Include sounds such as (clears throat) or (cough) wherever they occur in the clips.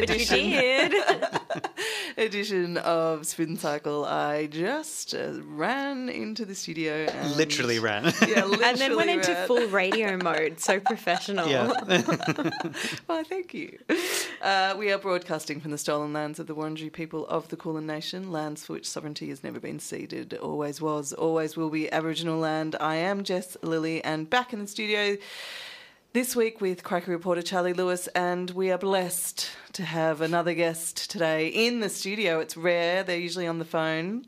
minutes. But you did. (laughs) (laughs) edition of Spin Cycle. I just uh, ran into the studio and Literally ran. (laughs) Yeah, literally and then went into full radio mode. So professional. yeah. Why, thank you. Uh, we are broadcasting from the stolen lands of the Wurundjeri people of the Kulin Nation, lands for which sovereignty has never been ceded, always was, always will be Aboriginal land. I am Jess Lilly, and back in the studio this week with Crikey reporter Charlie Lewis, and we are blessed to have another guest today in the studio. It's rare, they're usually on the phone.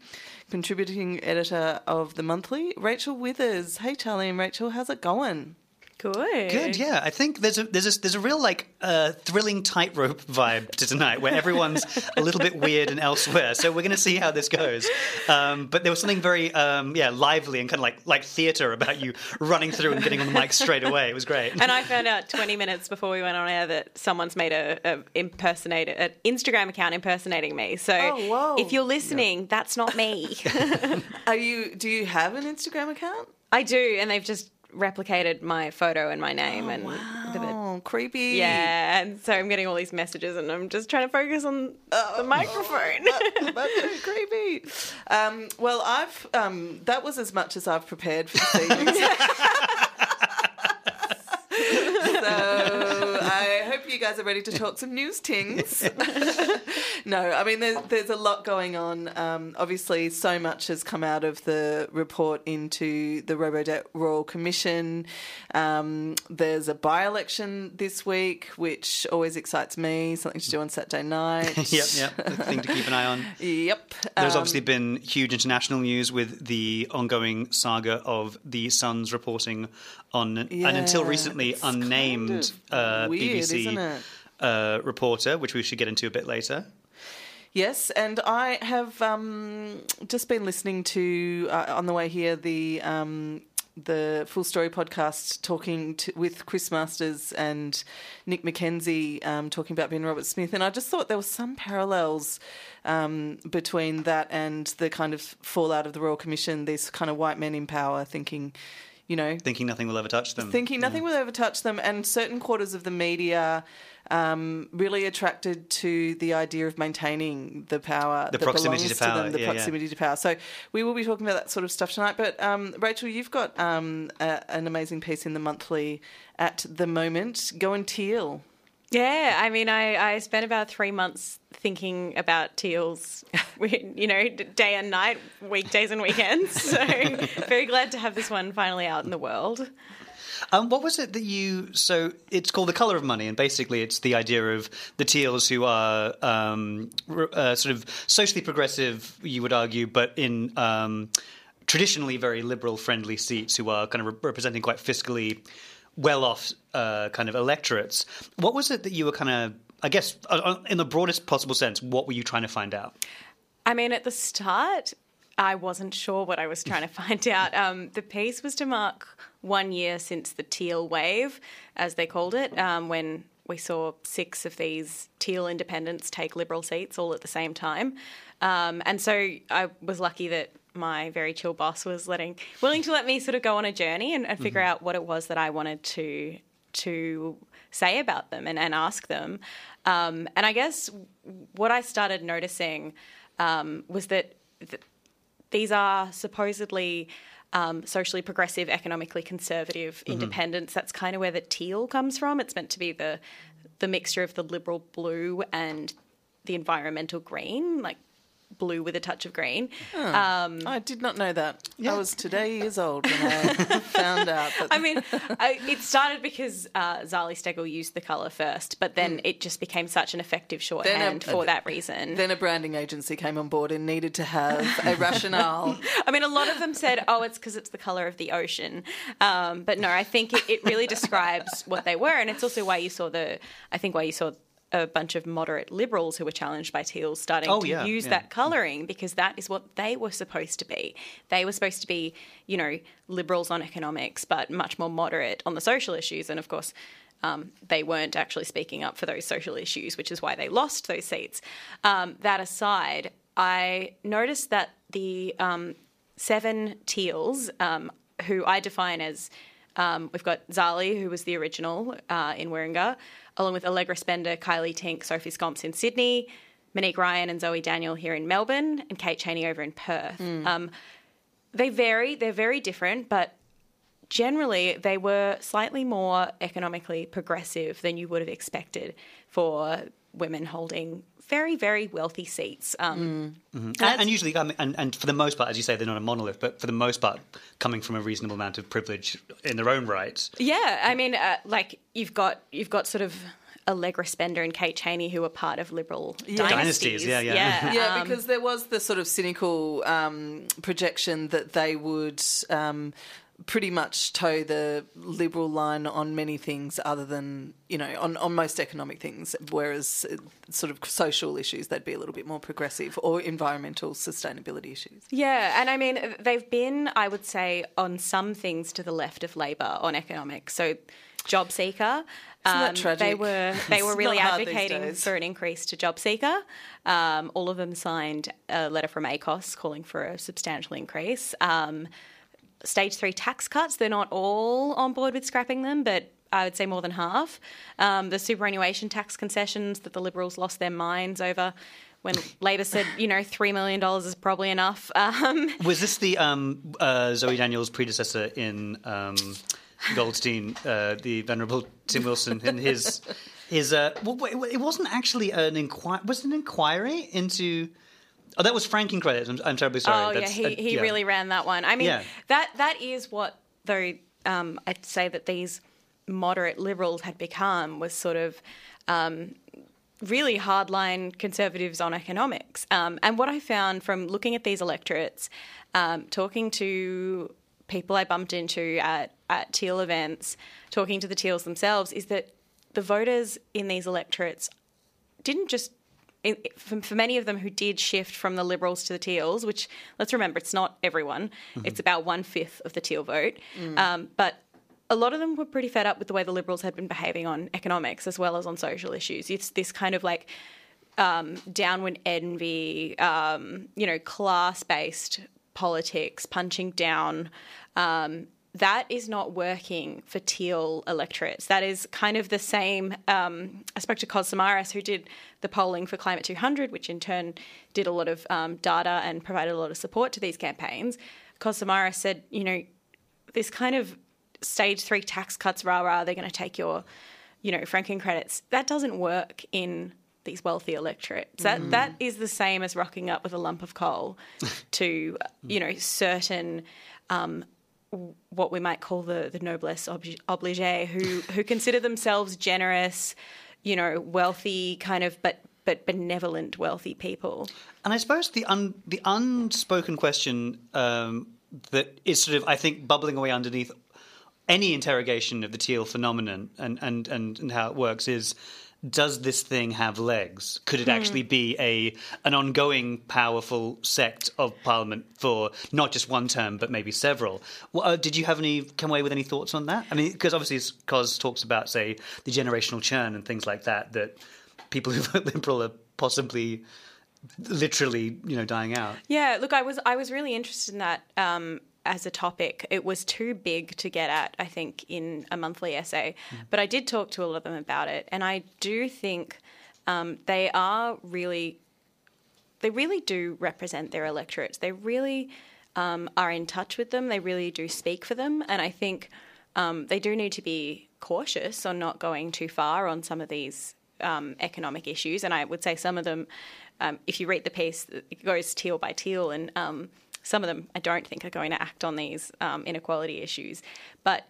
Contributing editor of The Monthly, Rachel Withers. Hey, Charlie and Rachel, how's it going? Good. Good, yeah. I think there's a there's a there's a real like uh, thrilling tightrope vibe to tonight, where everyone's a little bit weird and elsewhere. So we're going to see how this goes. Um, but there was something very um, yeah lively and kind of like like theatre about you running through and getting on the mic straight away. It was great. And I found out 20 minutes before we went on air that someone's made a, a impersonator, an Instagram account impersonating me. So Oh, whoa. if you're listening, that's not me. (laughs) Are you? Do you have an Instagram account? I do, and they've just replicated my photo and my name and with it. Oh, creepy. Yeah, and so I'm getting all these messages, and I'm just trying to focus on the microphone. (laughs) That's so creepy. Um, well, I've um, that was as much as I've prepared for the (laughs) evening. (laughs) so you guys are ready to talk some news tings. (laughs) (laughs) no, I mean there's, there's a lot going on. Um, obviously, so much has come out of the report into the Robodebt Royal Commission. Um, there's a by-election this week, which always excites me. Something to do on Saturday night. (laughs) yep, yep. A thing to keep an eye on. Yep. There's Um, obviously been huge international news with the ongoing saga of the Sun's reporting on an until recently it's kind unnamed of uh, weird, BBC? Uh, reporter, which we should get into a bit later. Yes, and I have um, just been listening to uh, on the way here the um, the Full Story podcast, talking to, with Chris Masters and Nick McKenzie, um, talking about Ben Roberts-Smith, and I just thought there were some parallels um, between that and the kind of fallout of the Royal Commission. These kind of white men in power thinking, you know, Thinking nothing will ever touch them. thinking nothing will ever touch them, and certain quarters of the media um, really attracted to the idea of maintaining the power The that proximity belongs to power, them, the yeah, yeah. proximity to power. So we will be talking about that sort of stuff tonight. But um, Rachel, you've got um, a, an amazing piece in the monthly at the moment. Go and teal. Yeah, I mean, I, I spent about three months thinking about teals, (laughs) you know, day and night, weekdays and weekends. (laughs) So very glad to have this one finally out in the world. Um, what was it that you? So it's called the color of money, and basically it's the idea of the Teals who are um, uh, sort of socially progressive, you would argue, but in um, traditionally very liberal-friendly seats, who are kind of re- representing quite fiscally well-off uh, kind of electorates. What was it that you were kind of? I guess, uh, uh, in the broadest possible sense, what were you trying to find out? I mean, at the start, I wasn't sure what I was trying to (laughs) find out. Um, the piece was to mark one year since the teal wave, as they called it, um, when we saw six of these teal independents take Liberal seats all at the same time. Um, and so I was lucky that my very chill boss was letting willing to let me sort of go on a journey and, and figure out what it was that I wanted to to say about them and, and ask them. Um, and I guess what I started noticing um, was that th- these are supposedly um, socially progressive, economically conservative independents. That's kind of where the teal comes from. It's meant to be the the mixture of the liberal blue and the environmental green, like blue with a touch of green. Um, I did not know that. I was today years old when I (laughs) found out that. I mean, I, it started because uh, Zali Steggall used the colour first, but then it just became such an effective shorthand a- for that reason. then a branding agency came on board and needed to have a rationale. (laughs) I mean, a lot of them said, "Oh, it's because it's the color of the ocean," um, but no, I think it, it really describes what they were, and it's also why you saw the. I think why you saw a bunch of moderate liberals who were challenged by teals starting Oh, to yeah, use yeah. that colouring because that is what they were supposed to be. They were supposed to be, you know, liberals on economics, but much more moderate on the social issues, and of course. Um, they weren't actually speaking up for those social issues, which is why they lost those seats. Um, that aside, I noticed that the um, seven teals, um, who I define as Um, we've got Zali, who was the original uh, in Warringah, along with Allegra Spender, Kylea Tink, Sophie Scamps in Sydney, Monique Ryan and Zoe Daniel here in Melbourne, and Kate Chaney over in Perth. Um, they vary, they're very different, but generally they were slightly more economically progressive than you would have expected for women holding very, very wealthy seats. Um, And, and usually, I mean, and, and for the most part, as you say, they're not a monolith, but for the most part, coming from a reasonable amount of privilege in their own right. Yeah, I mean, uh, like you've got you've got sort of Allegra Spender and Kate Chaney who are part of liberal dynasties. Dynasties, yeah, yeah. yeah. (laughs) Yeah, um, because there was the sort of cynical um, projection that they would um, pretty much toe the liberal line on many things other than, you know, on, on most economic things, whereas uh, sort of social issues, they'd be a little bit more progressive or environmental sustainability issues. Yeah, and I mean, they've been, I would say, on some things to the left of Labor on economics. So, job seeker. Um? They were they (laughs) were really not hard these advocating for an increase to job seeker. Um, all of them signed a letter from ACOSS calling for a substantial increase. Um, stage three tax cuts, they're not all on board with scrapping them, but I would say more than half. Um, the superannuation tax concessions that the Liberals lost their minds over when (laughs) Labor said, you know, $3 million is probably enough. (laughs) Um, Was this the um, uh, Zoe Daniel's predecessor in um, Goldstein, uh, the venerable Tim Wilson, in his his? Uh, well, it wasn't actually an inquiry. Was it an inquiry into? Oh, that was franking credits. I'm, I'm terribly sorry. Oh yeah, That's- he, uh, he yeah. really ran that one. I mean, Yeah. that that is what though um, I'd say that these moderate liberals had become was sort of um, really hardline conservatives on economics. Um, and what I found from looking at these electorates, um, talking to people I bumped into at at teal events, talking to the teals themselves, is that the voters in these electorates didn't just for, for many of them who did shift from the Liberals to the Teals, which let's remember it's not everyone, it's about one fifth of the Teal vote, um, but a lot of them were pretty fed up with the way the Liberals had been behaving on economics as well as on social issues. It's this kind of like um, downward envy, um, you know, class based politics, punching down. Um, that is not working for teal electorates. That is kind of the same. Um, I spoke to Kos Samaras, who did the polling for Climate 200, which in turn did a lot of um, data and provided a lot of support to these campaigns. Kos Samaras said, you know, this kind of stage three tax cuts, rah rah, they're going to take your, you know, franking credits. That doesn't work in these wealthy electorates. That that is the same as rocking up with a lump of coal (laughs) to, you know, certain. Um, what we might call the the noblesse obli- obligée, who (laughs) who consider themselves generous, you know, wealthy, kind of, but but benevolent, wealthy people. And I suppose the un, the unspoken question um, that is sort of, I think, bubbling away underneath any interrogation of the teal phenomenon and, and, and, and how it works is does this thing have legs? Could it actually be a an ongoing powerful sect of parliament for not just one term but maybe several? Well, uh, did you have any come away with any thoughts on that? I mean, because obviously, Kos talks about say the generational churn and things like that that people who vote liberal are possibly literally, you know, dying out. Yeah, look, I was I was really interested in that um, as a topic. It was too big to get at, I think, in a monthly essay, but I did talk to a lot of them about it, and I do think um, they are really, they really do represent their electorates. They really um, are in touch with them. They really do speak for them, and I think um, they do need to be cautious on not going too far on some of these um, economic issues. And I would say some of them, um, if you read the piece, it goes teal by teal, and um, some of them I don't think are going to act on these um, inequality issues. But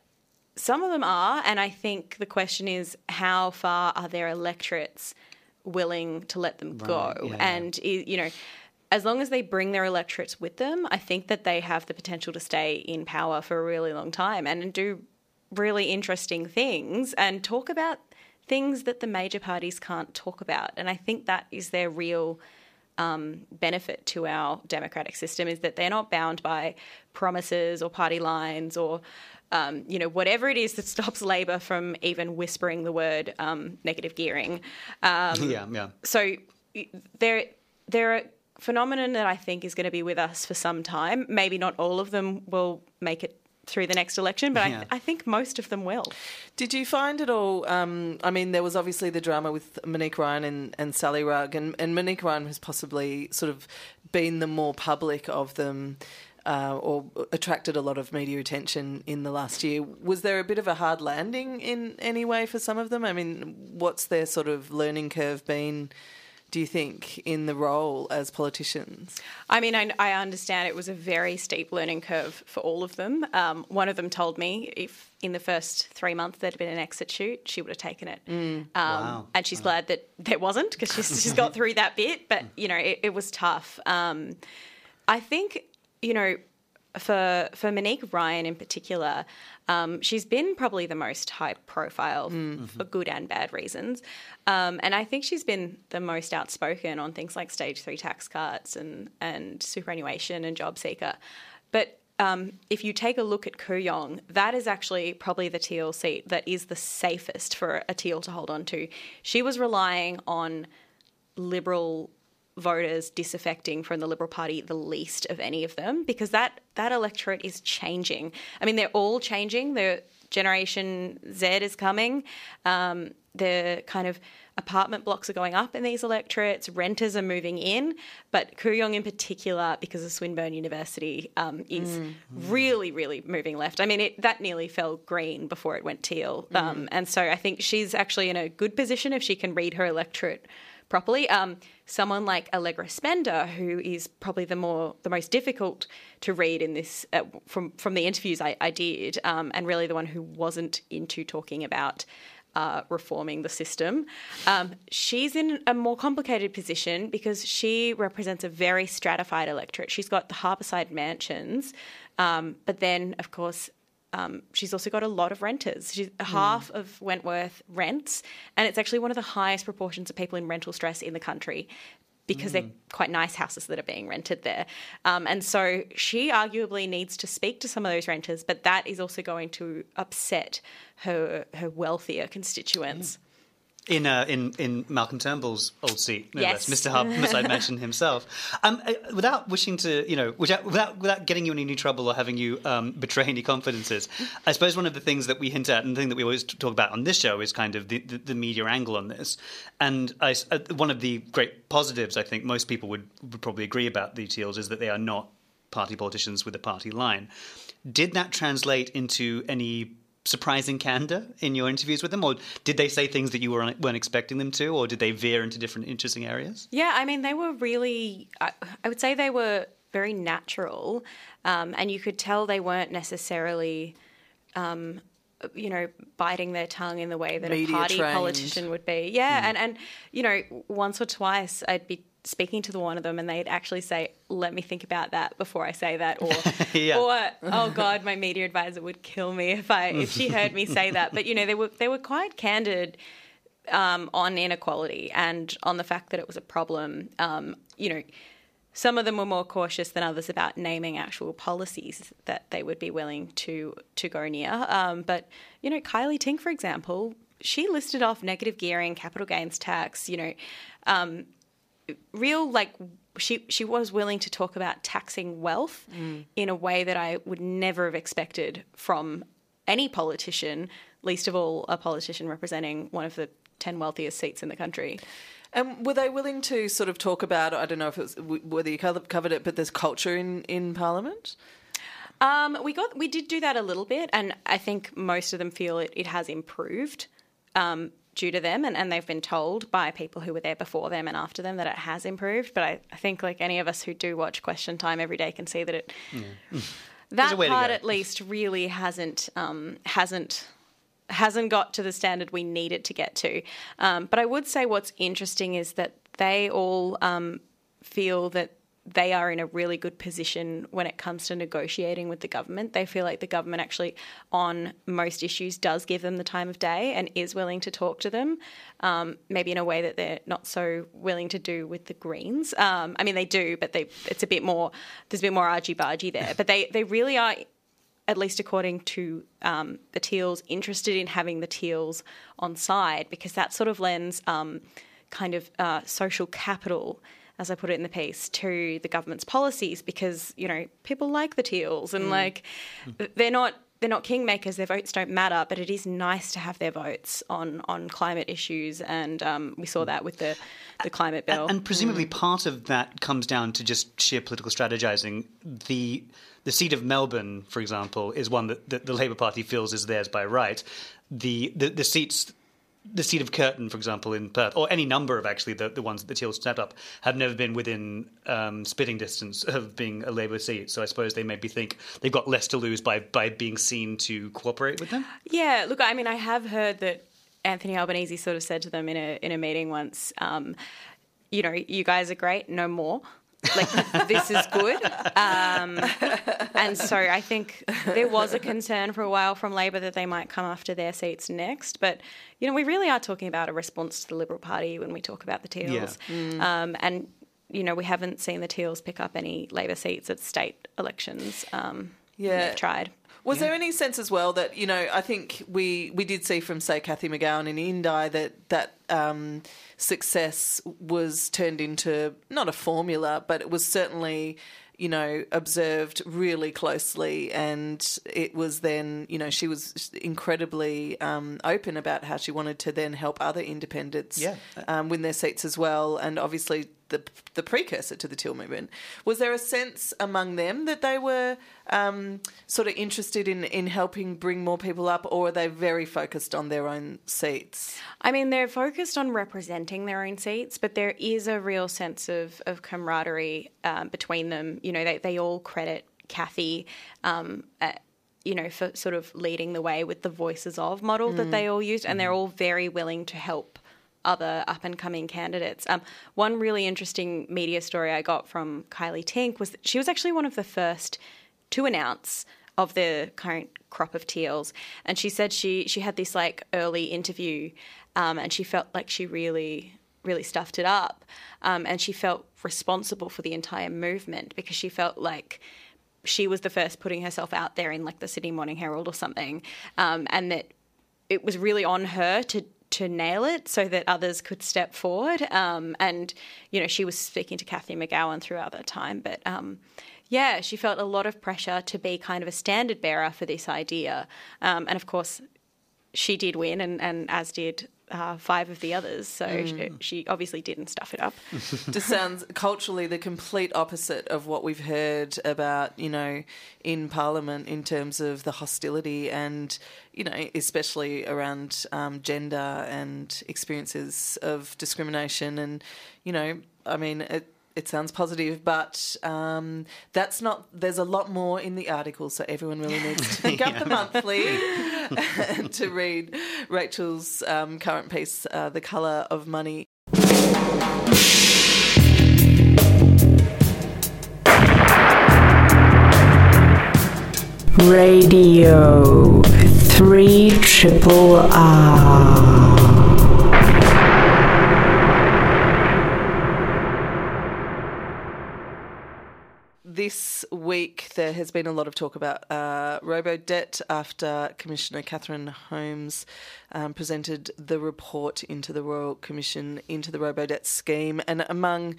some of them are, and I think the question is how far are their electorates willing to let them go? yeah, yeah. And, you know, as long as they bring their electorates with them, I think that they have the potential to stay in power for a really long time and do really interesting things and talk about things that the major parties can't talk about. And I think that is their real um, benefit to our democratic system is that they're not bound by promises or party lines or um, you know whatever it is that (laughs) stops Labor from even whispering the word um, negative gearing. Um, yeah, yeah. so they're they're a phenomenon that I think is going to be with us for some time. Maybe not all of them will make it through the next election, but Yeah. I, I think most of them will. Did you find it all? Um, I mean, there was obviously the drama with Monique Ryan and, and Sally Rugg, and, and Monique Ryan has possibly sort of been the more public of them. Uh, or attracted a lot of media attention in the last year. Was there a bit of a hard landing in any way for some of them? I mean, what's their sort of learning curve been, do you think, in the role as politicians? I mean, I, I understand it was a very steep learning curve for all of them. Um, one of them told me if in the first three months there'd been an exit shoot, she would have taken it. Um, Wow. And she's glad that there wasn't because she's, she's got through that bit. But, (laughs) you know, it, it was tough. Um, I think, you know, for for Monique Ryan in particular, um, she's been probably the most high profile for good and bad reasons, um, and I think she's been the most outspoken on things like stage three tax cuts and and superannuation and job seeker. But um, if you take a look at Kooyong, that is actually probably the teal seat that is the safest for a teal to hold on to. She was relying on liberal voters disaffecting from the Liberal Party the least of any of them because that that electorate is changing. I mean, they're all changing. The Generation Z is coming. Um, the kind of apartment blocks are going up in these electorates. Renters are moving in, but Kooyong in particular, because of Swinburne University, um, is really, really moving left. I mean, it, that nearly fell green before it went teal, um, and so I think she's actually in a good position if she can read her electorate properly. Um, someone like Allegra Spender, who is probably the more the most difficult to read in this uh, from from the interviews I, I did, um, and really the one who wasn't into talking about. Uh, reforming the system. Um, she's in a more complicated position because she represents a very stratified electorate. She's got the Harborside mansions, um, but then, of course, um, she's also got a lot of renters. She's half of Wentworth rents, and it's actually one of the highest proportions of people in rental stress in the country because they're quite nice houses that are being rented there. Um, and so she arguably needs to speak to some of those renters, but that is also going to upset her her wealthier constituents. In, uh, in in Malcolm Turnbull's old seat, no Yes. less, Mr. Homicide mentioned himself. Um, uh, without wishing to, you know, without, without without getting you in any trouble or having you um, betray any confidences, I suppose one of the things that we hint at and the thing that we always talk about on this show is kind of the, the, the media angle on this. And I uh, one of the great positives I think most people would, would probably agree about the Teals is that they are not party politicians with a party line. Did that translate into any surprising candor in your interviews with them, or did they say things that you weren't, weren't expecting them to, or did they veer into different interesting areas? Yeah, I mean, they were really, I, I would say they were very natural, um, and you could tell they weren't necessarily. Um, you know, biting their tongue in the way that Media a party trained. politician would be. Yeah, and and you know, once or twice I'd be speaking to the one of them, and they'd actually say, "Let me think about that before I say that," or, (laughs) Yeah. or "Oh God, my media advisor would kill me if I if she heard me say that." But you know, they were they were quite candid um, on inequality and on the fact that it was a problem. Um, you know, some of them were more cautious than others about naming actual policies that they would be willing to to go near. Um, but you know, Kylea Tink, for example, she listed off negative gearing, capital gains tax. You know, um, real like she she was willing to talk about taxing wealth in a way that I would never have expected from any politician, least of all a politician representing one of the ten wealthiest seats in the country. And were they willing to sort of talk about? I don't know if it was whether you covered it, but there's culture in in Parliament. Um, we got we did do that a little bit, and I think most of them feel it, it has improved um, due to them, and, and they've been told by people who were there before them and after them that it has improved. But I, I think like any of us who do watch Question Time every day can see that it There's a that part at least really hasn't um, hasn't hasn't got to the standard we need it to get to. Um, but I would say what's interesting is that they all um, feel that they are in a really good position when it comes to negotiating with the government. They feel like the government actually, on most issues, does give them the time of day and is willing to talk to them, um, maybe in a way that they're not so willing to do with the Greens. Um, I mean, they do, but they it's a bit more. There's a bit more argy bargy there. (laughs) But they they really are at least according to um, the Teals, interested in having the Teals on side because that sort of lends um, kind of uh, social capital as I put it in the piece, to the government's policies because you know people like the Teals and like they're not they're not kingmakers. Their votes don't matter, but it is nice to have their votes on on climate issues, and um, we saw that with the the climate bill. And presumably, part of that comes down to just sheer political strategizing. The the seat of Melbourne, for example, is one that, that the Labour Party feels is theirs by right. The the, the seats. The seat of Curtin, for example, in Perth, or any number of actually the, the ones that the Teals set up, have never been within um, spitting distance of being a Labour seat. So I suppose they maybe think they've got less to lose by, by being seen to cooperate with them. Yeah, look, I mean, I have heard that Anthony Albanese sort of said to them in a in a meeting once, um, you know, you guys are great, no more. Like this is good, um, and so I think there was a concern for a while from Labor that they might come after their seats next. But you know, we really are talking about a response to the Liberal Party when we talk about the Teals, um, and you know, we haven't seen the Teals pick up any Labor seats at state elections. Um, Yeah. they've tried. Was there any sense as well that you know? I think we we did see from say Cathy McGowan in Indi that that um, success was turned into not a formula, but it was certainly you know observed really closely, and it was then you know she was incredibly um, open about how she wanted to then help other independents Yeah. um, win their seats as well, and obviously the the precursor to the Teal movement. Was there a sense among them that they were um, sort of interested in in helping bring more people up, or are they very focused on their own seats? I mean, they're focused on representing their own seats, but there is a real sense of, of camaraderie um, between them. You know, they, they all credit Cathy, um, uh, you know, for sort of leading the way with the voices of model that they all used, and they're all very willing to help other up and coming candidates. Um, one really interesting media story I got from Kylea Tink was that she was actually one of the first to announce of the current crop of teals, and she said she she had this like early interview, um, and she felt like she really really stuffed it up, um, and she felt responsible for the entire movement because she felt like she was the first putting herself out there in like the Sydney Morning Herald or something, um, and that it was really on her to to nail it so that others could step forward. Um, and you know, she was speaking to Cathy McGowan throughout that time, but um, yeah, she felt a lot of pressure to be kind of a standard bearer for this idea. Um, and of course, she did win, and, and as did. Uh, five of the others, so she, she obviously didn't stuff it up. (laughs) Just sounds culturally the complete opposite of what we've heard about, you know, in Parliament in terms of the hostility and, you know, especially around um, gender and experiences of discrimination. And, you know, I mean, it, it sounds positive, but um, that's not. There's a lot more in the article, so everyone really needs to pick up the (laughs) (laughs) monthly (laughs) to read Rachel's um, current piece, uh, "The Color of Money." Radio 3 Triple R. This week, there has been a lot of talk about uh, robo debt after Commissioner Catherine Holmes um, presented the report into the Royal Commission into the robo debt scheme, and among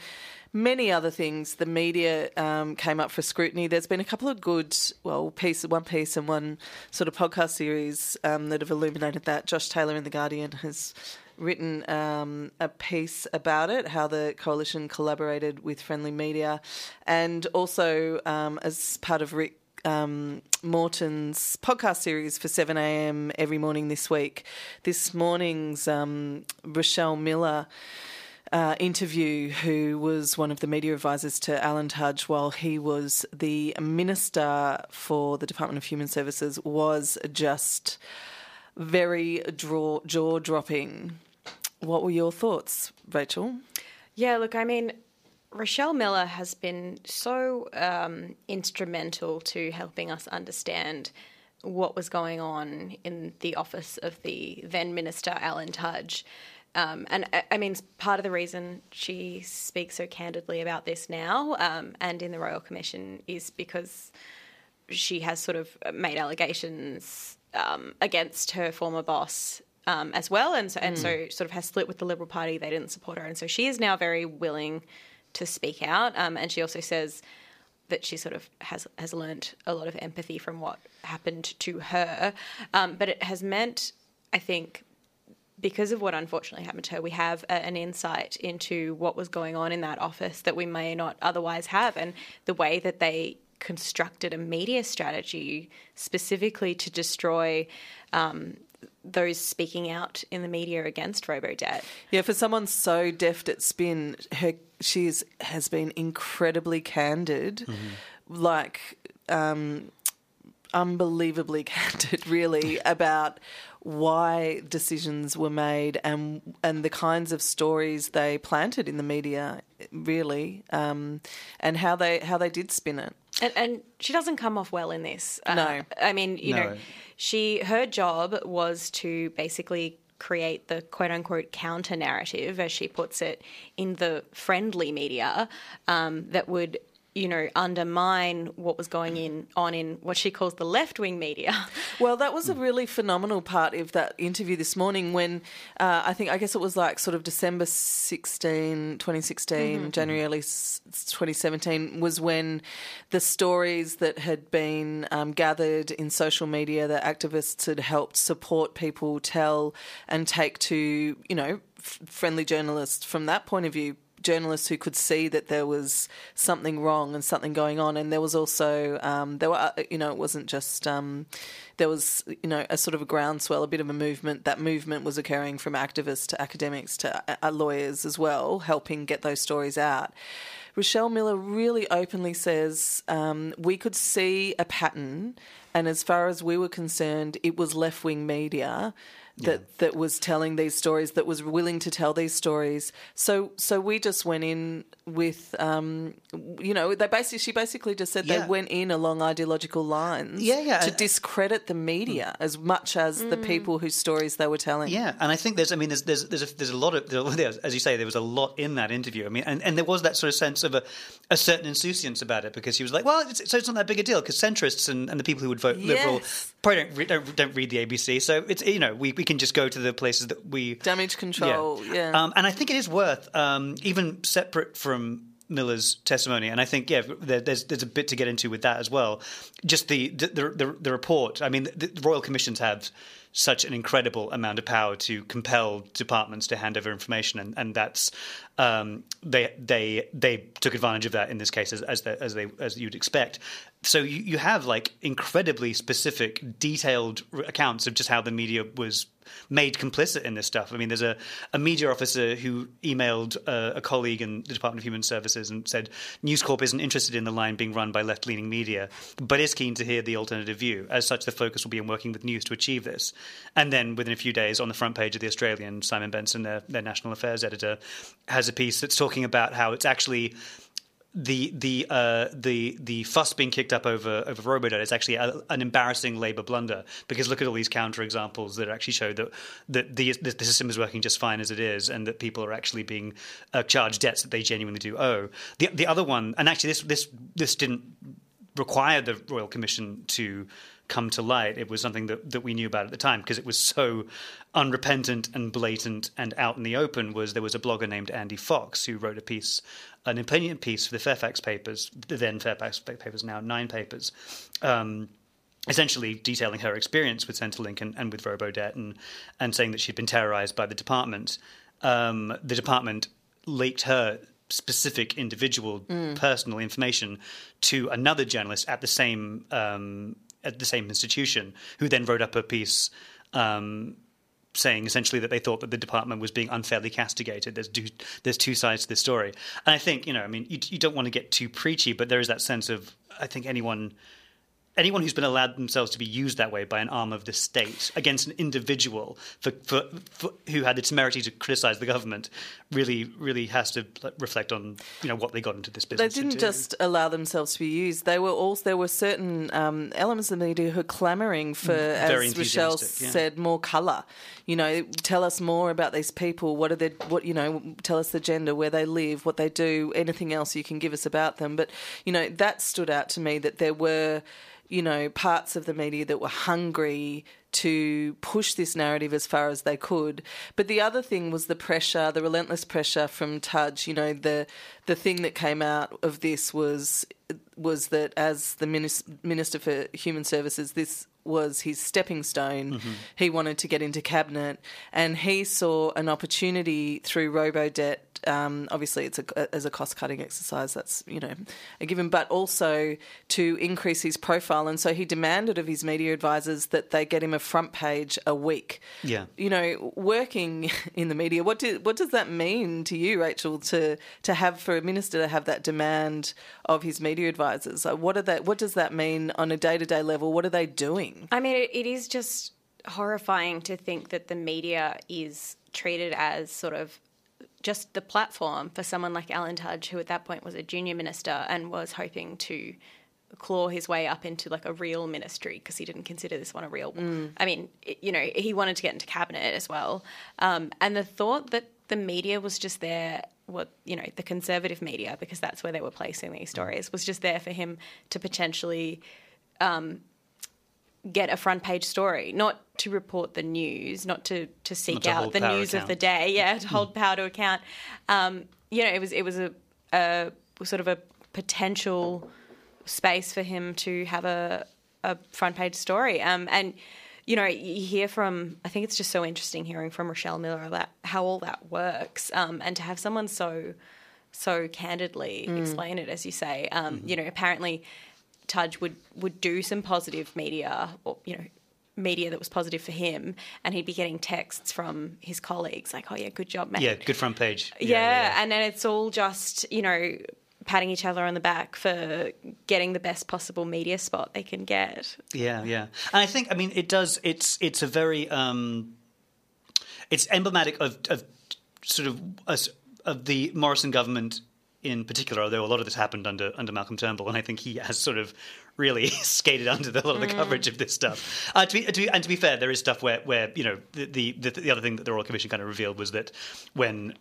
many other things, the media um, came up for scrutiny. There's been a couple of good, well, piece, one piece and one sort of podcast series um, that have illuminated that. Josh Taylor in the Guardian has written um, a piece about it, how the coalition collaborated with Friendly Media, and also um, as part of Rick um, Morton's podcast series for 7am every morning this week. This morning's um, Rochelle Miller. Uh, interview, who was one of the media advisors to Alan Tudge while he was the Minister for the Department of Human Services, was just very draw, jaw dropping. What were your thoughts, Rachel? Yeah, look, I mean, Rochelle Miller has been so um, instrumental to helping us understand what was going on in the office of the then Minister Alan Tudge. Um, and I- mean, part of the reason she speaks so candidly about this now um, and in the Royal Commission is because she has sort of made allegations um, against her former boss um, as well, and so and so sort of has split with the Liberal Party. They didn't support her, and so she is now very willing to speak out. Um, and she also says that she sort of has has learnt a lot of empathy from what happened to her, um, but it has meant, I think, because of what unfortunately happened to her, we have a, an insight into what was going on in that office that we may not otherwise have, and the way that they constructed a media strategy specifically to destroy. Um, those speaking out in the media against robo-debt. Yeah, for someone so deft at spin, her she is, has been incredibly candid, like um, unbelievably (laughs) candid, really, about why decisions were made and and the kinds of stories they planted in the media, really, um, and how they how they did spin it. And, and she doesn't come off well in this. Uh, No. I mean, you know, she her job was to basically create the quote unquote counter narrative, as she puts it, in the friendly media um, that would. You know, undermine what was going in on in what she calls the left wing media. (laughs) Well, that was a really phenomenal part of that interview this morning when uh, I think, I guess it was like sort of December 16, 2016, January early 2017, was when the stories that had been um, gathered in social media that activists had helped support people tell and take to, you know, f- friendly journalists from that point of view journalists who could see that there was something wrong and something going on, and there was also um, there were uh, you know it wasn't just um, there was you know a sort of a groundswell, a bit of a movement. That movement was occurring from activists to academics to uh, lawyers as well, helping get those stories out. Rochelle Miller really openly says um, we could see a pattern, and as far as we were concerned, it was left wing media that that was telling these stories, that was willing to tell these stories. So so we just went in with, um, you know, they basically she basically just said Yeah. they went in along ideological lines, Yeah, yeah, to discredit the media as much as the people whose stories they were telling. Yeah, and I think there's, I mean, there's, there's, there's, a, there's a lot of, there- as you say, there was a lot in that interview. I mean, and, and there was that sort of sense of a, a certain insouciance about it because he was like, well, it's, so it's not that big a deal because centrists and, and the people who would vote liberal probably don't, re- don't, don't read the ABC. So it's, you know, we, we can just go to the places that we. Damage control, yeah. Um, and I think it is worth, um, even separate from Miller's testimony, and I think yeah, there, there's there's a bit to get into with that as well. Just the the the, the report. I mean, the, the royal commissions have such an incredible amount of power to compel departments to hand over information, and, and that's um, they they they took advantage of that in this case as as, they, as they as you'd expect. So you, you have like incredibly specific, detailed accounts of just how the media was made complicit in this stuff. I mean, there's a, a media officer who emailed uh, a colleague in the Department of Human Services and said News Corp isn't interested in the line being run by left leaning media, but is keen to hear the alternative view. As such, the focus will be on working with news to achieve this. And then within a few days, on the front page of The Australian, Simon Benson, their, their national affairs editor, has a piece that's talking about how it's actually the the uh, the the fuss being kicked up over over Robodebt is actually a, an embarrassing Labour blunder because look at all these counter examples that actually show that that the the the system is working just fine as it is and that people are actually being uh, charged debts that they genuinely do owe. The the other one, and actually this this this didn't require the Royal Commission to come to light. It was something that, that we knew about at the time because it was so unrepentant and blatant and out in the open. Was there was a blogger named Andie Fox who wrote a piece, an opinion piece for the Fairfax papers, the then Fairfax papers, now Nine papers. Um, essentially detailing her experience with Centrelink and, and with Robodebt and, and saying that she'd been terrorized by the department. Um, the department leaked her specific individual personal information to another journalist at the same um, at the same institution, who then wrote up a piece um, saying essentially that they thought that the department was being unfairly castigated. There's two, there's two sides to this story, and I think you know, I mean, you, you don't want to get too preachy, but there is that sense of I think anyone anyone who's been allowed themselves to be used that way by an arm of the state against an individual for, for, for, who had the temerity to criticize the government really really has to reflect on you know what they got into this business to didn't do. just allow themselves to be used. They were also there were certain um, elements of the media who were clamouring for, Very as Rochelle yeah. said, more colour. You know, tell us more about these people. What are their what you know? Tell us the gender, where they live, what they do, anything else you can give us about them. But you know, that stood out to me that there were you know, parts of the media that were hungry to push this narrative as far as they could. But the other thing was the pressure, the relentless pressure from Tudge. You know, the the thing that came out of this was was that as the minis- minister for human services, this was his stepping stone. He wanted to get into cabinet, and he saw an opportunity through Robodebt. Um, obviously, it's a, as a cost cutting exercise. That's you know a given, but also to increase his profile. And so he demanded of his media advisors that they get him a front page a week. Yeah. You know, working (laughs) in the media, what do, what does that mean to you, Rachel? To to have for a minister to have that demand of his media advisors, what are they? What does that mean on a day to day level? What are they doing? I mean, it, it is just horrifying to think that the media is treated as sort of just the platform for someone like Alan Tudge, who at that point was a junior minister and was hoping to claw his way up into like a real ministry because he didn't consider this one a real one. Mm. I mean, it- you know, he wanted to get into cabinet as well. Um, and the thought that the media was just there, what, you know, the conservative media, because that's where they were placing these mm. stories, was just there for him to potentially um, get a front page story, not to report the news, not to, to seek to out the news of the day, yeah, to hold (laughs) power to account. Um, you know, it was it was a, a sort of a potential space for him to have a a front page story. Um, and you know, you hear from I think it's just so interesting hearing from Rochelle Miller about how all that works, um, and to have someone so so candidly explain it, as you say. Um, You know, apparently Tudge would would do some positive media, or you know, media that was positive for him, and he'd be getting texts from his colleagues like, "Oh yeah, good job, mate." Yeah, good front page. yeah, and then it's all just you know patting each other on the back for getting the best possible media spot they can get. Yeah, yeah. And I think, I mean, it does. It's it's a very um, it's emblematic of of sort of us- of the Morrison government in particular. Although a lot of this happened under under Malcolm Turnbull, and I think he has sort of really (laughs) skated under the, a lot of the coverage of this stuff. Uh, to be, to be, and to be fair, there is stuff where where you know the the, the, the other thing that the Royal Commission kind of revealed was that when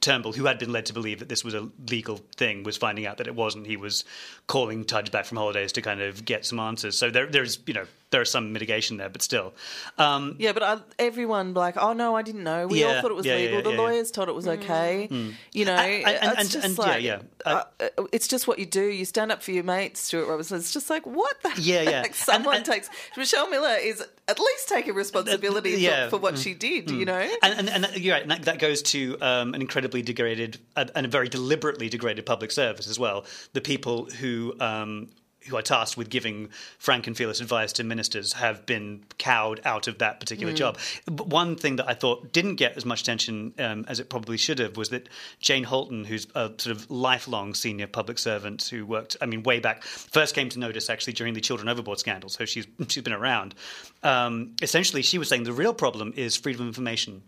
Turnbull, who had been led to believe that this was a legal thing, was finding out that it wasn't. He was calling Tudge back from holidays to kind of get some answers. So there, there's, you know, there is some mitigation there, but still. Um, Yeah, but I, everyone like, oh no, I didn't know. We all thought it was yeah, legal. yeah, the yeah, yeah. lawyers told it was okay. You know, I- I- and- it's just and, like, yeah. uh, uh, it's just what you do. You stand up for your mates, Stuart Robinson. It's just like, what the Yeah, yeah. heck? And- (laughs) Someone and- takes Michelle Miller is at least taking responsibility for- yeah. Mm. for, what she did. You know, and, and, and that- you're right. And that, that goes to um, an incredibly degraded and and a very deliberately degraded public service as well. The people who um, who are tasked with giving frank and fearless advice to ministers have been cowed out of that particular job. But one thing that I thought didn't get as much attention um, as it probably should have was that Jane Halton, who's a sort of lifelong senior public servant who worked, I mean, way back, first came to notice actually during the Children Overboard scandal. So she's (laughs) she's been around. Um, essentially, she was saying the real problem is freedom of information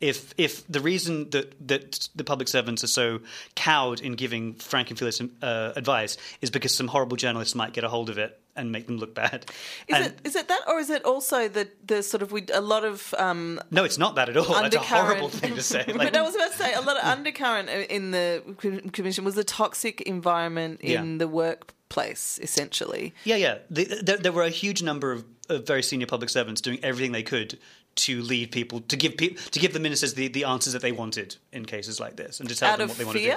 if if the reason that that the public servants are so cowed in giving frank and fearless uh, advice is because some horrible journalists might get a hold of it and make them look bad. is And- it is it that, or is it also the the sort of we a lot of um, no, it's not that at all. That's a horrible thing to say. (laughs) Like- but I was about to say a lot of undercurrent in the commission was the toxic environment in Yeah. the workplace, essentially. Yeah, yeah. The, there, there were a huge number of, of very senior public servants doing everything they could to lead people to give pe- to give the ministers the, the answers that they wanted in cases like this, and to tell Out them what they want to do.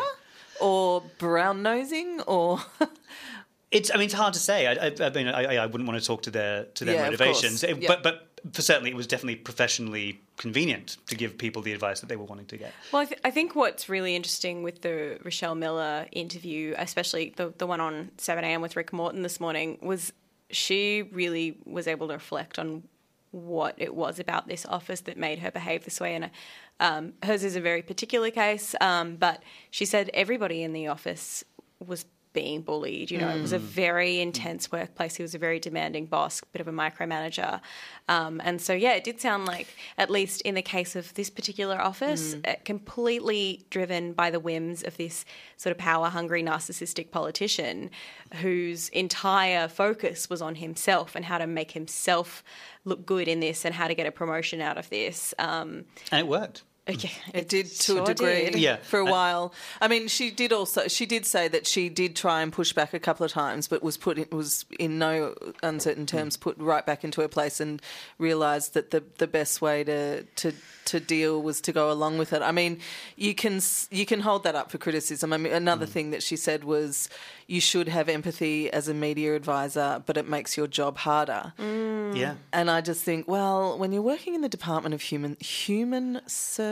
or brown nosing, or (laughs) It's. I mean, it's hard to say. I, I, I mean, I, I wouldn't want to talk to their to their Yeah, of motivations, course. It- Yeah. but but for certainly, it was definitely professionally convenient to give people the advice that they were wanting to get. Well, I, th- I think what's really interesting with the Rochelle Miller interview, especially the the one on Seven AM with Rick Morton this morning, was she really was able to reflect on what it was about this office that made her behave this way. And um, hers is a very particular case, um, but she said everybody in the office was being bullied. You know, it was a very intense workplace. He was a very demanding boss, bit of a micromanager. Um, and so, yeah, it did sound like, at least in the case of this particular office, uh, completely driven by the whims of this sort of power hungry, narcissistic politician whose entire focus was on himself and how to make himself look good in this and how to get a promotion out of this. Um, And it worked. Okay, It did to sure a degree did. Yeah. for a uh, while. I mean, she did also she did say that she did try and push back a couple of times, but was put in, was in no uncertain hmm. terms put right back into her place and realised that the the best way to to to deal was to go along with it. I mean, you can you can hold that up for criticism. I mean, another hmm. thing that she said was you should have empathy as a media advisor, but it makes your job harder. Hmm. Yeah. And I just think, well, when you're working in the Department of Human Human Services,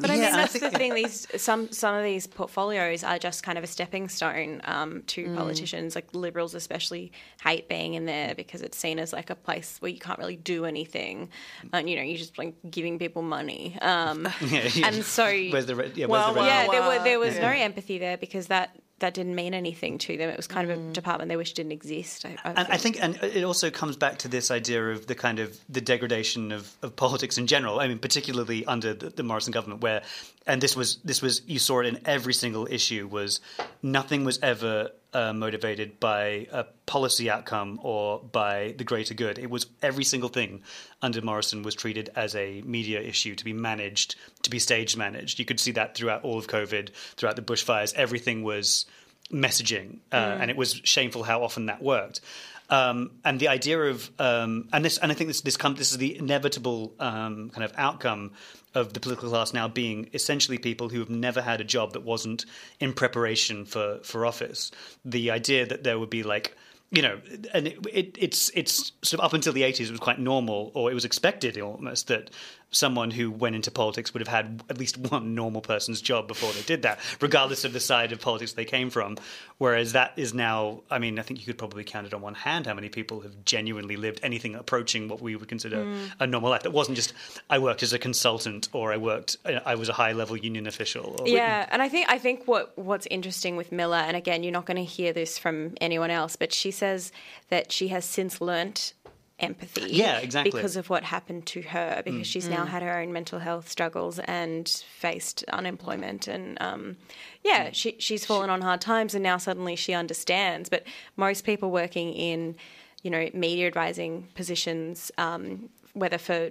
But I Yeah, mean, and I that's the thing. These some some of these portfolios are just kind of a stepping stone um, to Mm. politicians. Like liberals, especially, hate being in there because it's seen as like a place where you can't really do anything, and you know, you're just like giving people money. Um, (laughs) Yeah, yeah. and so, Where's the re- yeah? Where's Well, the red- yeah, there, were, there was Yeah. no empathy there because that that didn't mean anything to them. It was kind of a mm. department they wish didn't exist. I, I And I think, and it also comes back to this idea of the kind of the degradation of, of politics in general. I mean, particularly under the, the Morrison government, where, and this was this was you saw it in every single issue was nothing was ever uh, motivated by a policy outcome or by the greater good. It was every single thing under Morrison was treated as a media issue to be managed, to be stage managed. You could see that throughout all of COVID, throughout the bushfires. Everything was messaging, uh, and it was shameful how often that worked. Um, and the idea of um, and this and I think this this come this is the inevitable um, kind of outcome of the political class now being essentially people who have never had a job that wasn't in preparation for for office. The idea that there would be like you know, and it, it, it's it's sort of up until the eighties, it was quite normal, or it was expected almost that someone who went into politics would have had at least one normal person's job before they did that, regardless of the side of politics they came from. Whereas that is now, I mean, I think you could probably count it on one hand how many people have genuinely lived anything approaching what we would consider mm. a normal life. That wasn't just I worked as a consultant or I worked, I was a high level union official. Or, Yeah, and I think I think what what's interesting with Miller, and again, you're not going to hear this from anyone else, but she says that she has since learnt empathy. Yeah, exactly. Because of what happened to her, because she's now had her own mental health struggles and faced unemployment, and um, yeah, she she's fallen on hard times, and now suddenly she understands. But most people working in, you know, media advising positions, um, whether for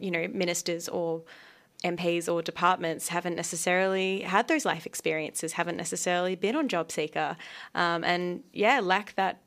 you know ministers or MPs or departments haven't necessarily had those life experiences, haven't necessarily been on job seeker, um, and yeah, lack that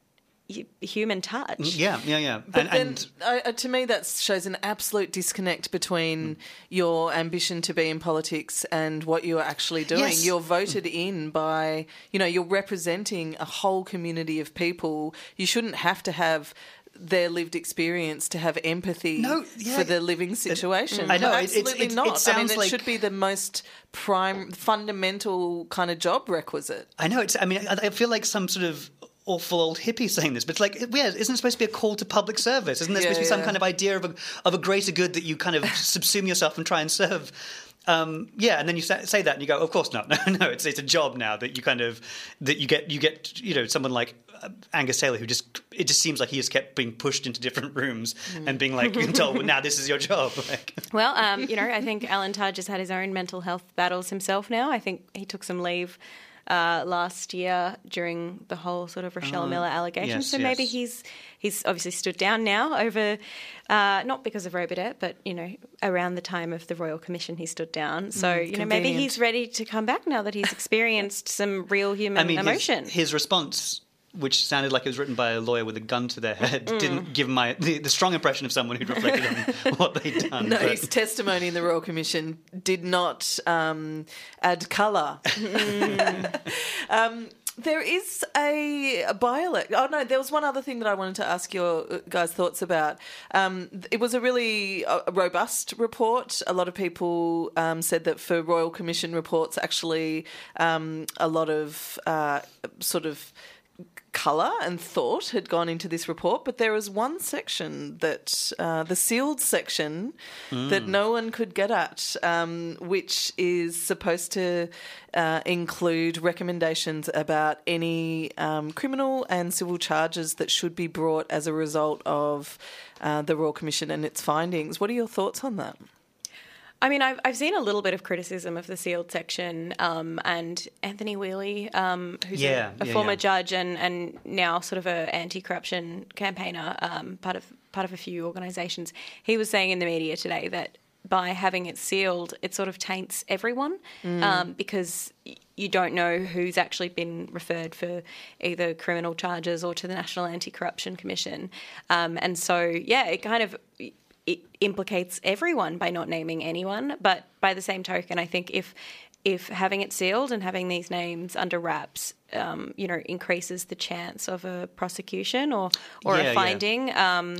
human touch. yeah, yeah, yeah. But and, then, and uh, uh, to me, that shows an absolute disconnect between your ambition to be in politics and what you are actually doing. Yes. You're voted in by, you know, you're representing a whole community of people. You shouldn't have to have their lived experience to have empathy No, yeah. for the living situation. I know, it- it's- absolutely it- it not. I mean, it like- should be the most prime, fundamental kind of job requisite. I know it's. I mean, I I feel like some sort of awful old hippie saying this, but it's like, yeah, isn't it supposed to be a call to public service? Isn't there Yeah, supposed to be some yeah. kind of idea of a of a greater good that you kind of (laughs) subsume yourself and try and serve? Um, yeah, and then you say, that and you go, of course not. (laughs) No, no, it's it's a job now that you kind of that you get you get you know someone like uh, Angus Taylor who just it just seems like he has kept being pushed into different rooms and being like (laughs) told, well, now this is your job. Like, Well, um, you know, I think Alan Tudge has had his own mental health battles himself now. I think he took some leave uh, last year during the whole sort of Rochelle Miller allegation. Uh, yes, so maybe he's he's obviously stood down now over uh, not because of Robodebt, but you know, around the time of the Royal Commission, he stood down. So you know, maybe he's ready to come back now that he's experienced some real human I mean, his- emotion. His, response, which sounded like it was written by a lawyer with a gun to their head, didn't give my the, the strong impression of someone who'd reflected on (laughs) what they'd done. No, but- his testimony in the Royal Commission did not um, add colour. (laughs) um, there is a, a by-elect. Oh no, there was one other thing that I wanted to ask your uh, guys' thoughts about. Um, it was a really uh, robust report. A lot of people um, said that for Royal Commission reports, actually, um, a lot of uh, sort of colour and thought had gone into this report, but there was one section that uh, the sealed section that no one could get at, um, which is supposed to uh, include recommendations about any um, criminal and civil charges that should be brought as a result of uh, the Royal Commission and its findings. What are your thoughts on that? I mean, I've, I've seen a little bit of criticism of the sealed section, um, and Anthony Whealy, um, who's Yeah, a, a yeah, former yeah. judge and, and now sort of a anti-corruption campaigner, um, part of part of a few organisations. He was saying in the media today that by having it sealed, it sort of taints everyone um, because you don't know who's actually been referred for either criminal charges or to the National Anti-Corruption Commission, um, and so yeah, it kind of it implicates everyone by not naming anyone. But by the same token, I think if if having it sealed and having these names under wraps, um, you know, increases the chance of a prosecution or or Yeah, a yeah. finding, um,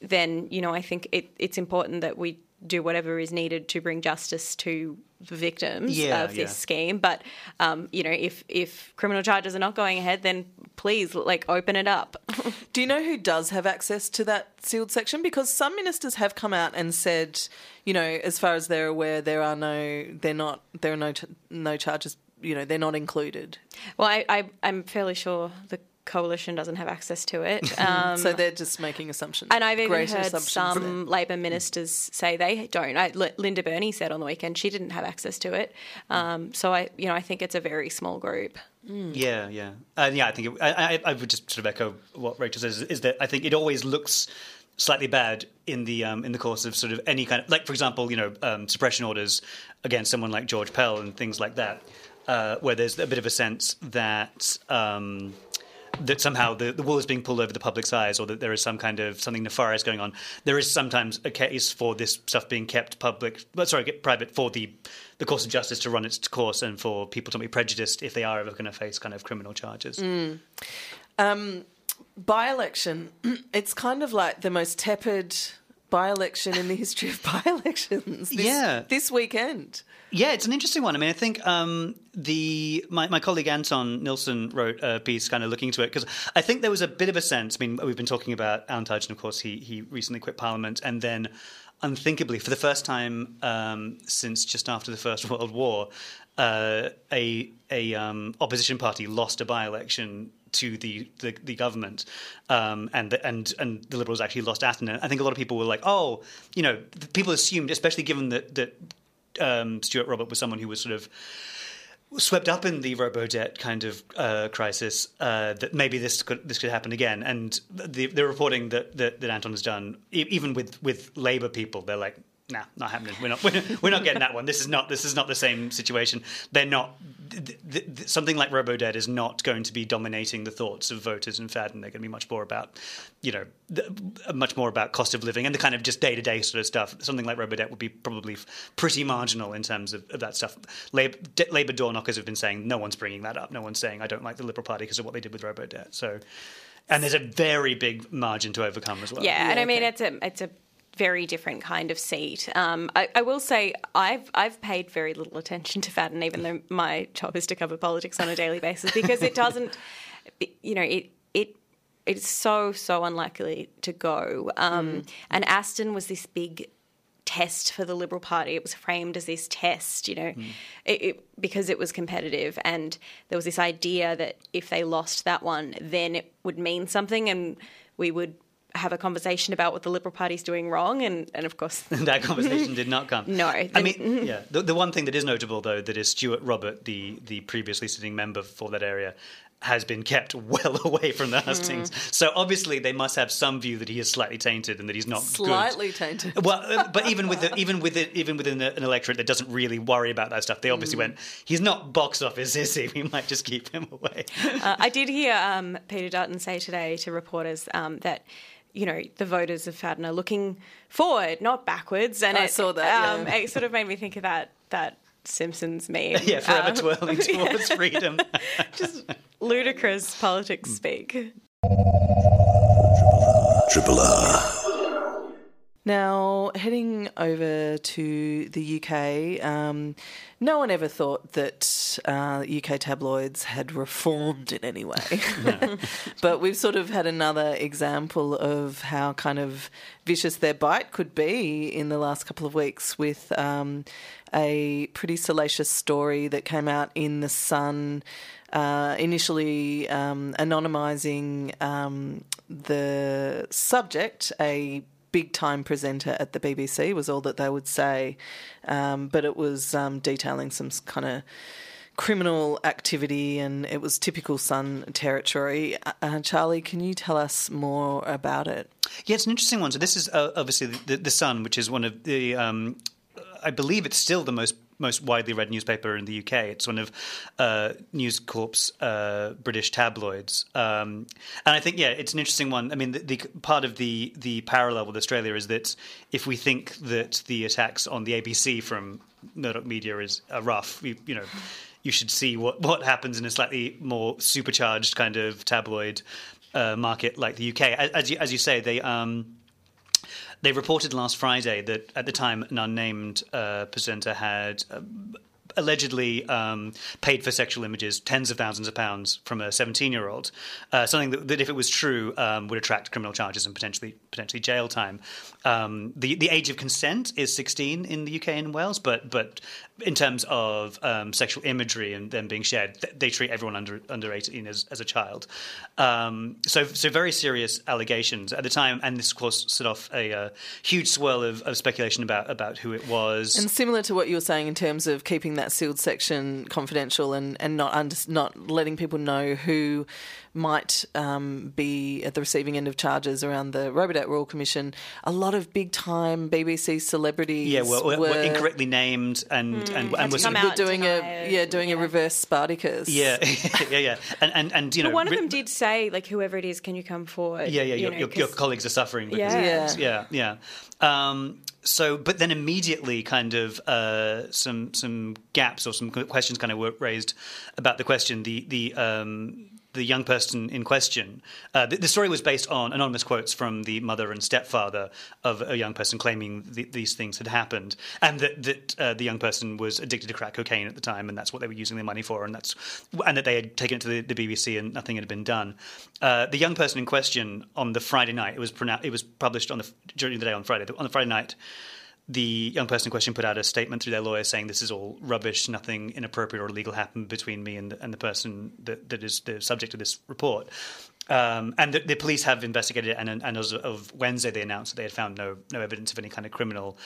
then you know I think it, it's important that we do whatever is needed to bring justice to victims Yeah, of this yeah. scheme. But um, you know, if if criminal charges are not going ahead, then please like open it up. (laughs) Do you know who does have access to that sealed section? Because some ministers have come out and said, you know, as far as they're aware, there are no, they're not, there are no, no charges. You know, they're not included. well, I, I I'm fairly sure the coalition doesn't have access to it. (laughs) Um, so they're just making assumptions. And I've even Greater heard assumptions. some Labor ministers say they don't. I, L- Linda Burney said on the weekend she didn't have access to it. Um, so I, you know, I think it's a very small group. Yeah, yeah, uh, yeah. I think it, I, I, I would just sort of echo what Rachel says. Is that I think it always looks slightly bad in the um, in the course of sort of any kind of like, for example, you know, um, suppression orders against someone like George Pell and things like that, uh, where there's a bit of a sense that. Um, that somehow the, the wool is being pulled over the public's eyes, or that there is some kind of something nefarious going on. There is sometimes a case for this stuff being kept public, well, sorry, private for the the course of justice to run its course, and for people to be prejudiced if they are ever going to face kind of criminal charges. Um, by election, (clears throat) it's kind of like the most tepid by election in the history of by elections. This, Yeah. This weekend. Yeah, it's an interesting one. I mean, I think um, the my, my colleague Anton Nilsson wrote a piece kind of looking into it because I think there was a bit of a sense. I mean, we've been talking about Alan Tudge, and of course, he he recently quit Parliament, and then unthinkably, for the first time um, since just after the First (laughs) World War, uh, a a um, opposition party lost a by election to the the, the government, um, and the, and and the Liberals actually lost Aston. And I think a lot of people were like, oh, you know, people assumed, especially given that that um, Stuart Robert was someone who was sort of swept up in the Robodebt kind of uh, crisis, uh, that maybe this could this could happen again. And the the reporting that that, that Anton has done, e- even with with Labor people, they're like. Nah, not happening. We're not. We're, (laughs) we're not getting that one. This is not. This is not the same situation. They're not. Th- th- th- something like RoboDebt is not going to be dominating the thoughts of voters in Fadden. They're going to be much more about, you know, th- much more about cost of living and the kind of just day to day sort of stuff. Something like RoboDebt would be probably f- pretty marginal in terms of, of that stuff. Labor, d- Labor door knockers have been saying no one's bringing that up. No one's saying I don't like the Liberal Party because of what they did with RoboDebt. So, and there's a very big margin to overcome as well. Yeah, and I mean okay. it's a it's a very different kind of seat. Um, I, I will say I've I've paid very little attention to Fadden, even though my job is to cover politics on a daily basis, because it doesn't, you know, it it it's so so unlikely to go. Um, And Aston was this big test for the Liberal Party. It was framed as this test, you know, it, it, because it was competitive, and there was this idea that if they lost that one, then it would mean something, and we would have a conversation about what the Liberal Party's doing wrong, and, and of course, (laughs) that conversation did not come. (laughs) No, I mean, yeah. The, the one thing that is notable, though, that is Stuart Robert, the the previously sitting member for that area, has been kept (laughs) well away from the hustings. So obviously, they must have some view that he is slightly tainted and that he's not Slightly good. tainted. Well, uh, but even with the, even with it, even within an electorate that doesn't really worry about that stuff, they obviously Mm. went, "He's not box office, is he? We might just keep him away." uh, I did hear um, Peter Dutton say today to reporters um, that. You know, the voters of Fadden are looking forward, not backwards. And I it, saw that, Um, yeah. It sort of made me think of that that Simpsons meme. yeah, forever Um, twirling (laughs) towards freedom. (laughs) Just ludicrous politics speak. Triple R. Now, heading over to the UK, um, no one ever thought that uh, UK tabloids had reformed in any way. (laughs) (laughs) but we've sort of had another example of how kind of vicious their bite could be in the last couple of weeks with um, a pretty salacious story that came out in The Sun. Uh, initially um, anonymising um, the subject, a big time presenter at the BBC was all that they would say, um, but it was um, detailing some kind of criminal activity, and it was typical Sun territory. Uh, Charlie, can you tell us more about it? Yeah, it's an interesting one. So this is uh, obviously the, the Sun, which is one of the. Um, I believe it's still the most most widely read newspaper in the UK. It's one of uh, News Corp's uh, British tabloids, um, and I think yeah, it's an interesting one. I mean, the, the, part of the the parallel with Australia is that if we think that the attacks on the ABC from Murdoch Media is rough, you, you know. You should see what, what happens in a slightly more supercharged kind of tabloid uh, market like the UK. As, as, you, as you say, they um, they reported last Friday that at the time an unnamed uh, presenter had. Uh, allegedly um, paid for sexual images tens of thousands of pounds from a 17 year old, uh, something that, that, if it was true, um, would attract criminal charges and potentially potentially jail time. Um, the the age of consent is 16 in the UK and Wales, but but in terms of um, sexual imagery and them being shared, they treat everyone under under 18 as, as a child. Um, so so very serious allegations at the time, and this of course set off a, a huge swirl of, of, speculation about about who it was. And similar to what you were saying in terms of keeping that sealed section confidential and and not under, not letting people know who might um, be at the receiving end of charges around the Robodebt Royal Commission. A lot of big time BBC celebrities, yeah, were, were, were incorrectly named and mm, and, and was doing a yeah doing yeah. a reverse Spartacus. Yeah, (laughs) yeah, yeah, and and and you but know, one of them did say like whoever it is, can you come forward? Yeah, yeah, you your, know, your, your, colleagues are suffering. Because yeah, yeah, yeah. yeah. Um, so, but then immediately, kind of uh, some some gaps or some questions kind of were raised about the question. The the um, the young person in question. Uh, the, the, story was based on anonymous quotes from the mother and stepfather of a young person claiming the, these things had happened, and that, that uh, the young person was addicted to crack cocaine at the time, and that's what they were using their money for, and that's and that they had taken it to the, the BBC and nothing had been done. Uh, the young person in question on the Friday night, it was it was published on the during the day on Friday. On the Friday night the young person in question put out a statement through their lawyer saying this is all rubbish, nothing inappropriate or illegal happened between me and the, and the person that, that is the subject of this report. Um, and the, the, police have investigated it, and, and as of Wednesday, they announced that they had found no no evidence of any kind of criminal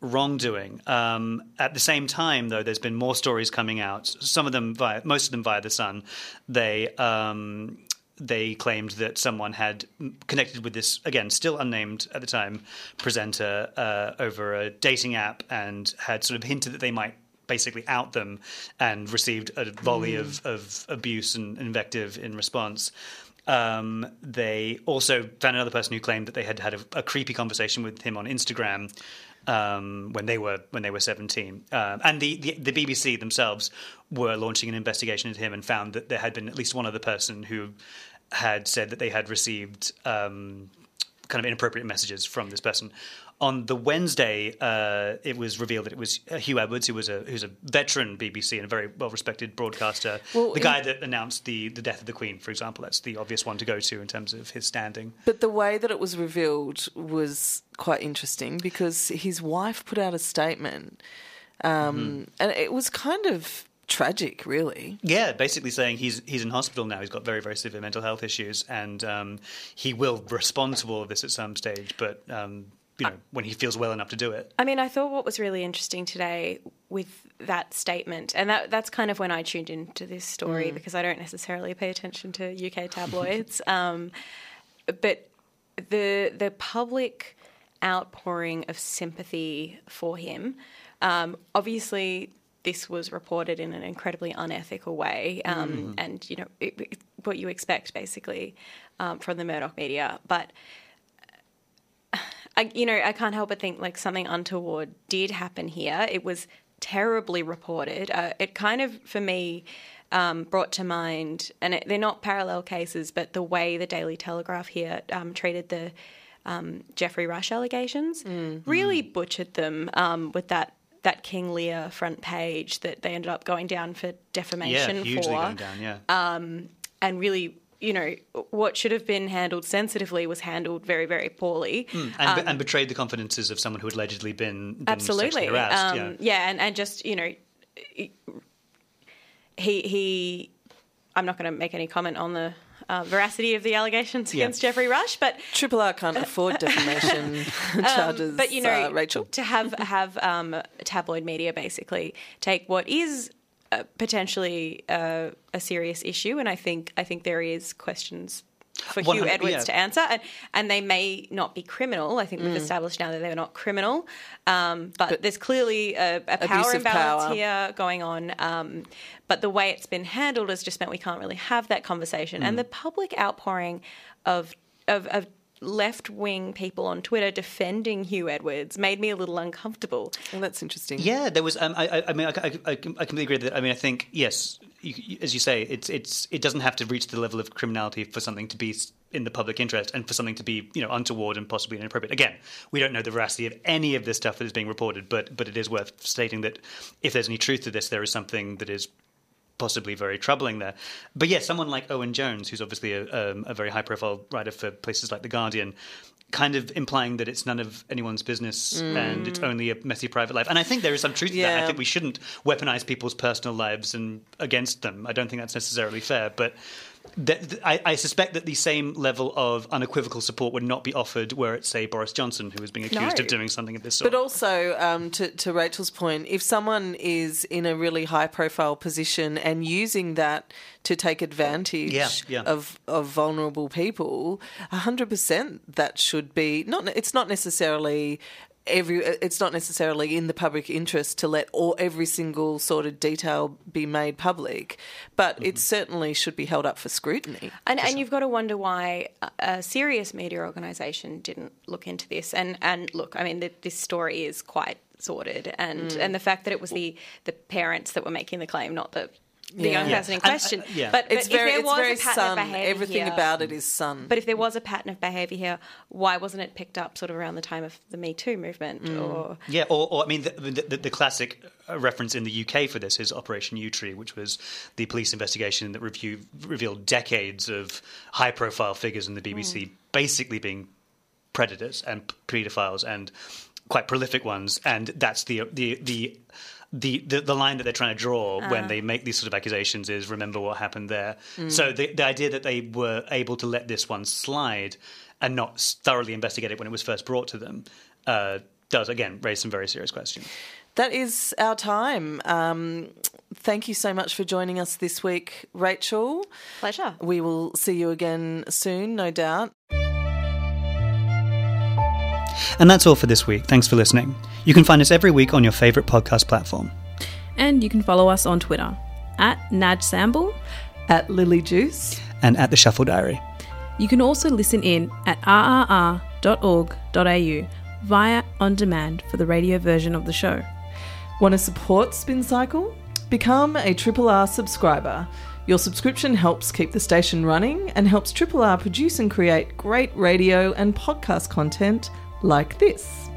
wrongdoing. Um, at the same time, though, there's been more stories coming out. Some of them via, most of them via the Sun. They um, they claimed that someone had connected with this again still unnamed at the time presenter uh, over a dating app and had sort of hinted that they might basically out them and received a volley mm. of, of abuse and invective in response um, they also found another person who claimed that they had had a, a creepy conversation with him on Instagram um, when they were when they were 17. Um, and the, the, the BBC themselves were launching an investigation into him and found that there had been at least one other person who had said that they had received um, kind of inappropriate messages from this person. On the Wednesday, uh, it was revealed that it was Huw Edwards, who was a who's a veteran BBC and a very well respected broadcaster. Well, the guy that announced the, the death of the Queen, for example, that's the obvious one to go to in terms of his standing. But the way that it was revealed was quite interesting because his wife put out a statement, um, mm-hmm. and it was kind of tragic, really. Yeah, basically saying he's he's in hospital now. He's got very very severe mental health issues, and um, he will respond to all of this at some stage. But um, you know, when he feels well enough to do it. I mean, I thought what was really interesting today with that statement, and that that's kind of when I tuned into this story mm. because I don't necessarily pay attention to UK tabloids, (laughs) um, but the the public outpouring of sympathy for him. Um, obviously, this was reported in an incredibly unethical way, um, mm. and you know it, it, what you expect basically um, from the Murdoch media. But I, you know, I can't help but think like something untoward did happen here. It was terribly reported. Uh, it kind of, for me. Um, brought to mind, and it, they're not parallel cases, but the way the Daily Telegraph here um, treated the um, Geoffrey Rush allegations mm. really butchered them um, with that that King Lear front page that they ended up going down for defamation yeah, hugely for. Going down, yeah. Um, and really, you know, what should have been handled sensitively was handled very, very poorly. Mm, and, um, and, betrayed the confidences of someone who had allegedly been, been absolutely harassed. Um, yeah, yeah and, and just, you know, he, he, I'm not going to make any comment on the uh, veracity of the allegations yeah. against Geoffrey Rush, but Triple R can't afford defamation (laughs) um, (laughs) charges. But you know, uh, Rachel, to have have um, tabloid media basically take what is uh, potentially uh, a serious issue, and I think I think there is questions for Huw Edwards yeah. to answer, and, and they may not be criminal. I think Mm. we've established now that they're not criminal, um, but, there's clearly a, a power Abuse of imbalance power. here going on. Um, but the way it's been handled has just meant we can't really have that conversation, Mm. and the public outpouring of of, of left wing people on Twitter defending Huw Edwards made me a little uncomfortable. Well, that's interesting. Yeah, there was. Um, I, I, I mean, I, I, I, I completely agree that. I mean, I think yes, you, as you say, it's it's it doesn't have to reach the level of criminality for something to be in the public interest and for something to be you know untoward and possibly inappropriate. Again, we don't know the veracity of any of this stuff that is being reported, but but it is worth stating that if there's any truth to this, there is something that is possibly very troubling there. But yeah, someone like Owen Jones, who's obviously a, um, a very high profile writer for places like The Guardian, kind of implying that it's none of anyone's business mm. and it's only a messy private life. And I think there is some truth to that. I think we shouldn't weaponize people's personal lives and against them. I don't think that's necessarily fair, but. I, I suspect that the same level of unequivocal support would not be offered were it, say, Boris Johnson, who was being accused No. of doing something of this sort. But also, um, to, to Rachel's point, if someone is in a really high profile position and using that to take advantage Yeah, yeah. of of vulnerable people, hundred percent that should be not. It's not necessarily. Every, it's not necessarily in the public interest to let all every single sort of detail be made public, but Mm-hmm. it certainly should be held up for scrutiny. And, and you've got to wonder why a- a serious media organisation didn't look into this. And and look, I mean, the, this story is quite sordid, and Mm. and the fact that it was the the parents that were making the claim, not the the Yeah. young Yeah. person in And, uh, question. yeah. But, but It's if very, there it's was very a pattern sun. of behaviour Everything here, about it is sun. But if there was a pattern of behaviour here, why wasn't it picked up sort of around the time of the Me Too movement? Mm. Or Yeah, or, or I mean, the, the, the classic uh, reference in the UK for this is Operation Yewtree, which was the police investigation that review, revealed decades of high profile figures in the BBC basically being predators and paedophiles and quite prolific ones. And that's the, the, the, the, the, the line that they're trying to draw when they make these sort of accusations is remember what happened there. So the, the idea that they were able to let this one slide and not thoroughly investigate it when it was first brought to them uh, does again raise some very serious questions. That is our time. Um, thank you so much for joining us this week, Rachel. pleasure. We will see you again soon, no doubt. And that's all for this week. Thanks for listening. You can find us every week on your favourite podcast platform. And you can follow us on Twitter at Naj Samble. At Lily Juice. And at the Shuffle Diary. You can also listen in at rrr.org.au via on demand for the radio version of the show. Want to support Spin Cycle? Become a Triple R subscriber. Your subscription helps keep the station running and helps Triple R produce and create great radio and podcast content like this.